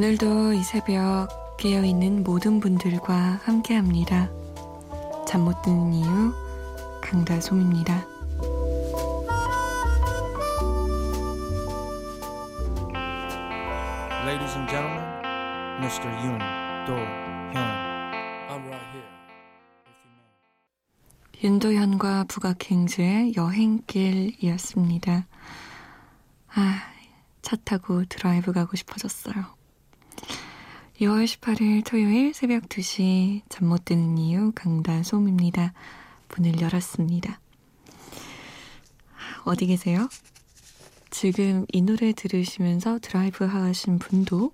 오늘도 이 새벽 깨어있는 모든 분들과 함께 합니다. 잠 못 드는 이유, 강다솜입니다. Ladies and gentlemen, Mr. Yoon Do Hyun. I'm right here. 윤도현과 북악행즈의 여행길이었습니다. 아, 차 타고 드라이브 가고 싶어졌어요. 2월 18일 토요일 새벽 2시 잠 못 드는 이유 강다솜입니다. 문을 열었습니다. 어디 계세요? 지금 이 노래 들으시면서 드라이브 하신 분도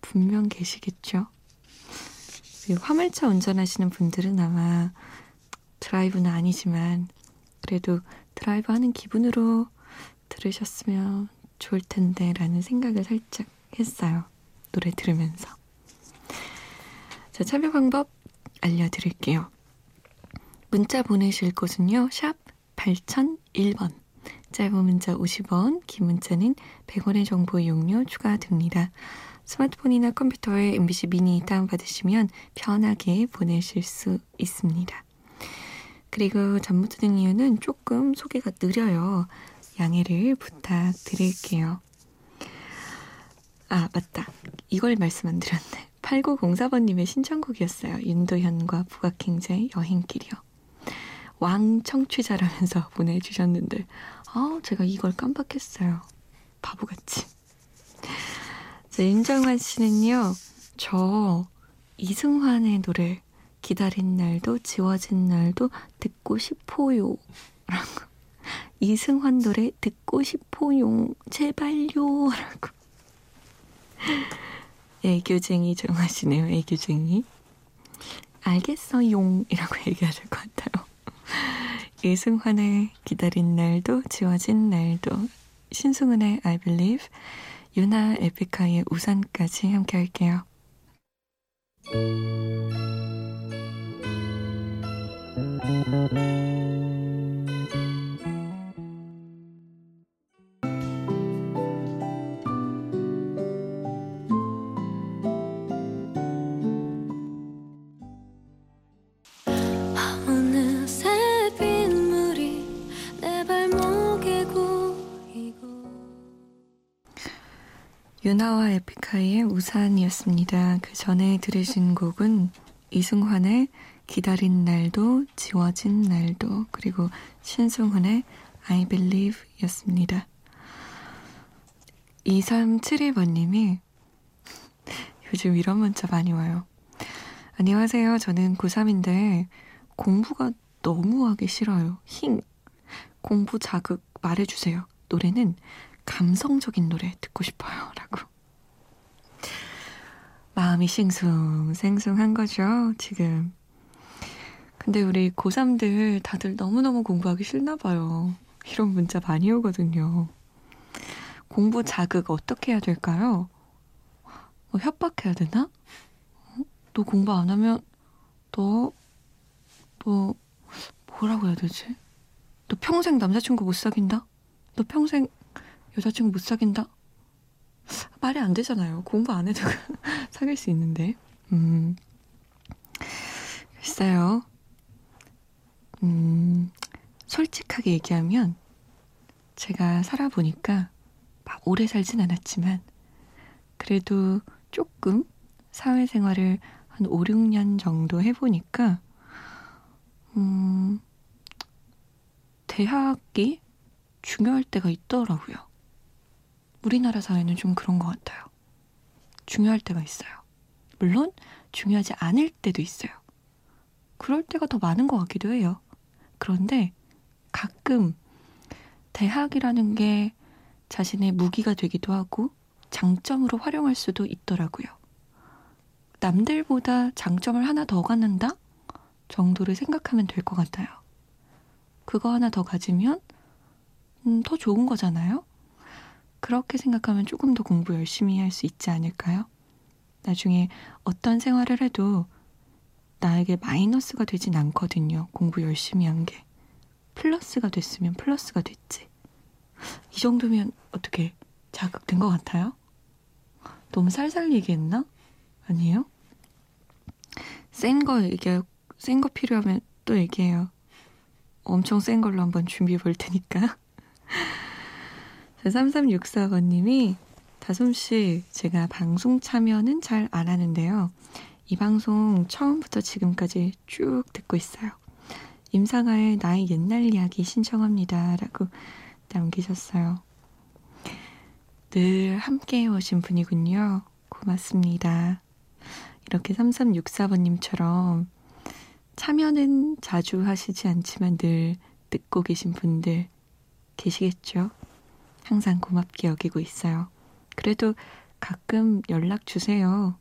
분명 계시겠죠? 화물차 운전하시는 분들은 아마 드라이브는 아니지만 그래도 드라이브 하는 기분으로 들으셨으면 좋을 텐데 라는 생각을 살짝 했어요. 노래 들으면서. 자, 참여 방법 알려드릴게요. 문자 보내실 곳은요. 샵 8001번. 짧은 문자 50원, 긴 문자는 100원의 정보 이용료 추가됩니다. 스마트폰이나 컴퓨터에 MBC 미니 다운받으시면 편하게 보내실 수 있습니다. 그리고 잠 못 드는 이유는 조금 소개가 느려요. 양해를 부탁드릴게요. 아, 맞다. 이걸 말씀 안 드렸네. 8904번님의 신청곡이었어요. 윤도현과 북악행제의 여행길이요. 왕 청취자라면서 보내주셨는데, 아, 제가 이걸 깜빡했어요. 바보같이. 자, 윤정환 씨는요, 저 이승환의 노래 기다린 날도 지워진 날도 듣고 싶어요. 라고. 이승환 노래 듣고 싶어요. 제발요. 라고. 애교쟁이 정하시네요. 애교쟁이. 알겠어용. 이라고 얘기해야 될 것 같아요. 이승환의 기다린 날도 지워진 날도 신승은의 I Believe 유나 에픽하의 우산까지 함께 할게요. 유나와 에픽하이의 우산이었습니다. 그 전에 들으신 곡은 이승환의 기다린 날도 지워진 날도 그리고 신승훈의 I Believe 였습니다. 2372번님이 요즘 이런 문자 많이 와요. 안녕하세요. 저는 고3인데 공부가 너무 하기 싫어요. 힝. 공부 자극 말해주세요. 노래는 감성적인 노래 듣고 싶어요. 라고. 마음이 싱숭생숭한 거죠, 지금. 근데 우리 고3들 다들 너무너무 공부하기 싫나 봐요. 이런 문자 많이 오거든요. 공부 자극 어떻게 해야 될까요? 뭐 협박해야 되나? 어? 너 공부 안 하면 너, 뭐, 뭐라고 해야 되지? 너 평생 남자친구 못 사귄다? 너 평생 여자친구 못 사귄다? 말이 안 되잖아요. 공부 안 해도 사귈 수 있는데. 음, 글쎄요. 음, 솔직하게 얘기하면 제가 살아보니까 막 오래 살진 않았지만 그래도 조금 사회생활을 한 5, 6년 정도 해보니까 음, 대학이 중요할 때가 있더라고요. 우리나라 사회는 좀 그런 것 같아요. 중요할 때가 있어요. 물론 중요하지 않을 때도 있어요. 그럴 때가 더 많은 것 같기도 해요. 그런데 가끔 대학이라는 게 자신의 무기가 되기도 하고 장점으로 활용할 수도 있더라고요. 남들보다 장점을 하나 더 갖는다? 정도를 생각하면 될 것 같아요. 그거 하나 더 가지면 음, 더 좋은 거잖아요? 그렇게 생각하면 조금 더 공부 열심히 할 수 있지 않을까요? 나중에 어떤 생활을 해도 나에게 마이너스가 되진 않거든요. 공부 열심히 한 게. 플러스가 됐으면 플러스가 됐지. 이 정도면 어떻게 자극된 것 같아요? 너무 살살 얘기했나? 아니에요? 센 거 얘기해요. 센 거 필요하면 또 얘기해요. 엄청 센 걸로 한번 준비해 볼 테니까. 3364번님이 다솜 씨, 제가 방송 참여는 잘 안 하는데요. 이 방송 처음부터 지금까지 쭉 듣고 있어요. 임상아의 나의 옛날 이야기 신청합니다. 라고 남기셨어요. 늘 함께 오신 분이군요. 고맙습니다. 이렇게 3364번님처럼 참여는 자주 하시지 않지만 늘 듣고 계신 분들 계시겠죠? 항상 고맙게 여기고 있어요. 그래도 가끔 연락 주세요.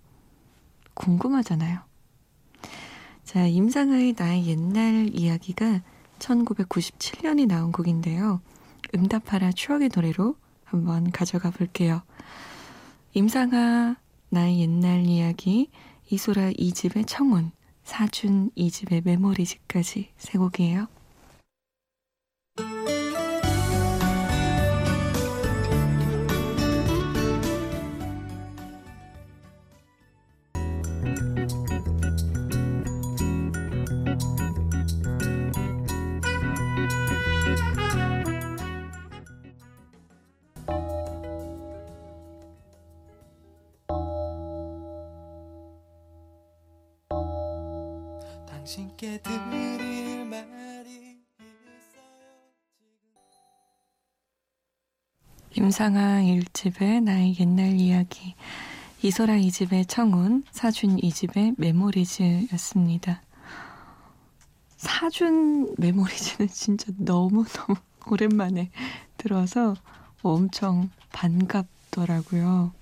궁금하잖아요. 자, 임상의 나의 옛날 이야기가 1997년에 나온 곡인데요. 응답하라 추억의 노래로 한번 가져가 볼게요. 임상아, 나의 옛날 이야기, 이소라 2집의 청혼, 사준 2집의 메모리즈까지 세 곡이에요. 당신께 드릴 말이 임상아 1집의 나의 옛날 이야기, 이소라 2집의 청혼, 사준 2집의 메모리즈였습니다. 사준 메모리즈는 진짜 너무너무 오랜만에 들어서 엄청 반갑더라고요.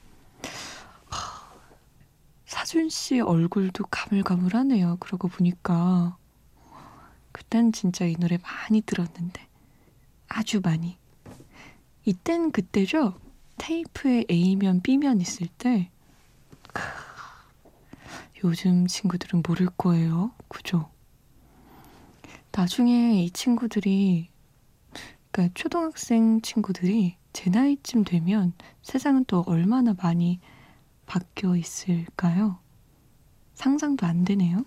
사준 씨 얼굴도 가물가물하네요. 그러고 보니까. 그땐 진짜 이 노래 많이 들었는데. 아주 많이. 이땐 그때죠? 테이프에 A면 B면 있을 때. 크, 요즘 친구들은 모를 거예요. 그죠? 나중에 이 친구들이, 그러니까 초등학생 친구들이 제 나이쯤 되면 세상은 또 얼마나 많이 바뀌어 있을까요? 상상도 안 되네요.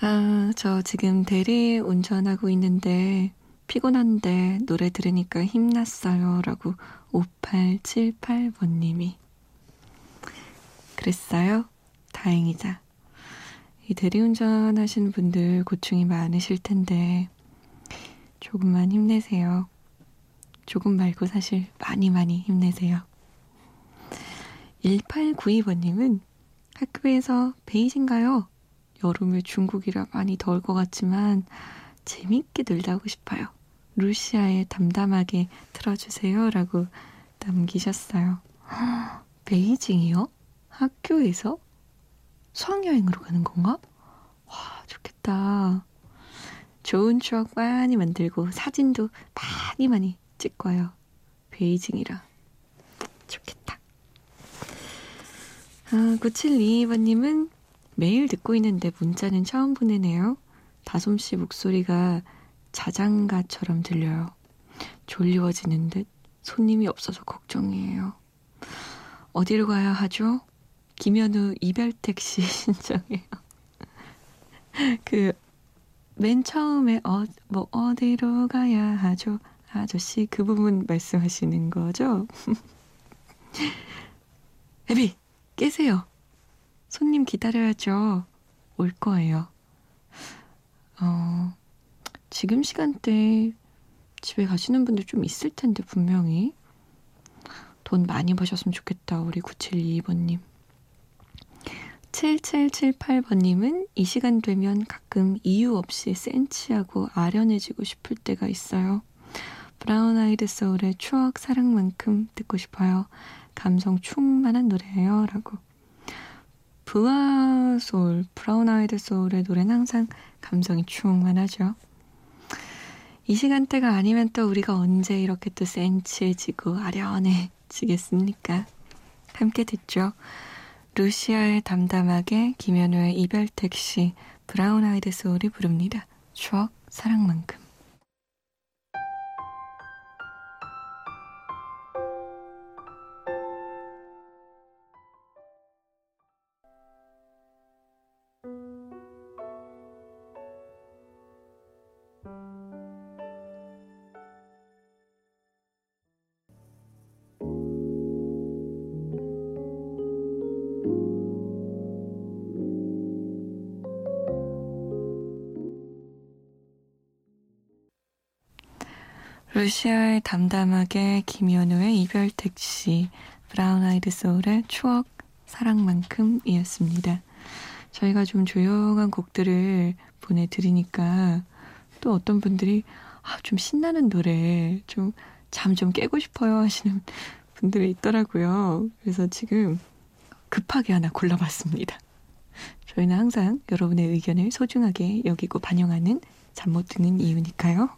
아, 저 지금 대리 운전하고 있는데 피곤한데 노래 들으니까 힘났어요. 라고 5878번님이. 그랬어요? 다행이다. 이 대리운전 하시는 분들 고충이 많으실 텐데 조금만 힘내세요. 조금 말고 사실 많이 많이 힘내세요. 1892번님은 학교에서 베이징 가요? 여름에 중국이라 많이 더울 것 같지만 재밌게 놀다 오고 싶어요. 루시아에 담담하게 틀어주세요. 라고 남기셨어요. 베이징이요? 학교에서? 수학여행으로 가는 건가? 와, 좋겠다. 좋은 추억 많이 만들고 사진도 많이 많이 찍고요. 베이징이라. 좋겠다. 아, 9722번님은 매일 듣고 있는데 문자는 처음 보내네요. 다솜 씨 목소리가 자장가처럼 들려요. 졸리워지는 듯 손님이 없어서 걱정이에요. 어디로 가야 하죠? 김현우 이별 택시 신청해요. 그, 맨 처음에, 어, 뭐, 어디로 가야 하죠? 아저씨, 그 부분 말씀하시는 거죠? 에비! 깨세요. 손님 기다려야죠. 올 거예요. 어, 지금 시간대 집에 가시는 분들 좀 있을 텐데, 분명히. 돈 많이 버셨으면 좋겠다, 우리 9722번님. 7778번님은 이 시간 되면 가끔 이유 없이 센치하고 아련해지고 싶을 때가 있어요. 브라운 아이드 소울의 추억 사랑만큼 듣고 싶어요. 감성 충만한 노래예요. 라고. 브아솔, 브라운 아이드 소울의 노래는 항상 감성이 충만하죠. 이 시간대가 아니면 또 우리가 언제 이렇게 또 센치해지고 아련해지겠습니까? 함께 듣죠. 루시아의 담담하게 김현우의 이별 택시, 브라운 아이드 소울이 부릅니다. 추억, 사랑만큼. 러시아의 담담하게 김연우의 이별 택시, 브라운 아이드 소울의 추억, 사랑만큼이었습니다. 저희가 좀 조용한 곡들을 보내드리니까 또 어떤 분들이 아, 좀 신나는 노래, 좀잠좀 깨고 싶어요 하시는 분들이 있더라고요. 그래서 지금 급하게 하나 골라봤습니다. 저희는 항상 여러분의 의견을 소중하게 여기고 반영하는 잠 못 드는 이유니까요.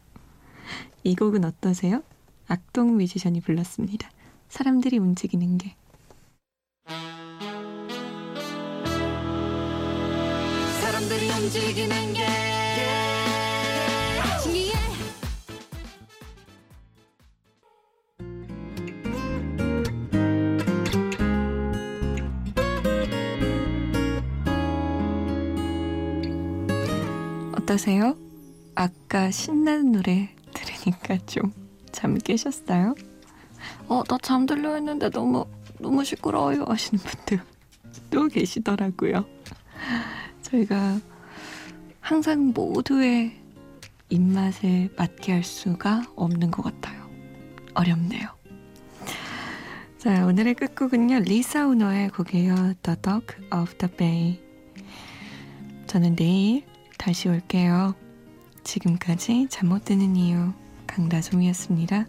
이 곡은 어떠세요? 악동 뮤지션이 불렀습니다. 사람들이 움직이는 게. 사람들이 움직이는 게 신기해 어떠세요? 아까 신나는 노래 들으니까 좀 잠 깨셨어요? 어, 나 잠들려 했는데 너무, 너무 시끄러워요 하시는 분들 또 계시더라고요. 저희가 항상 모두의 입맛에 맞게 할 수가 없는 것 같아요. 어렵네요. 자, 오늘의 끝곡은요. 리사 우너의 곡이에요. The Dog of the Bay. 저는 내일 다시 올게요. 지금까지 잠 못 드는 이유 강다솜이었습니다.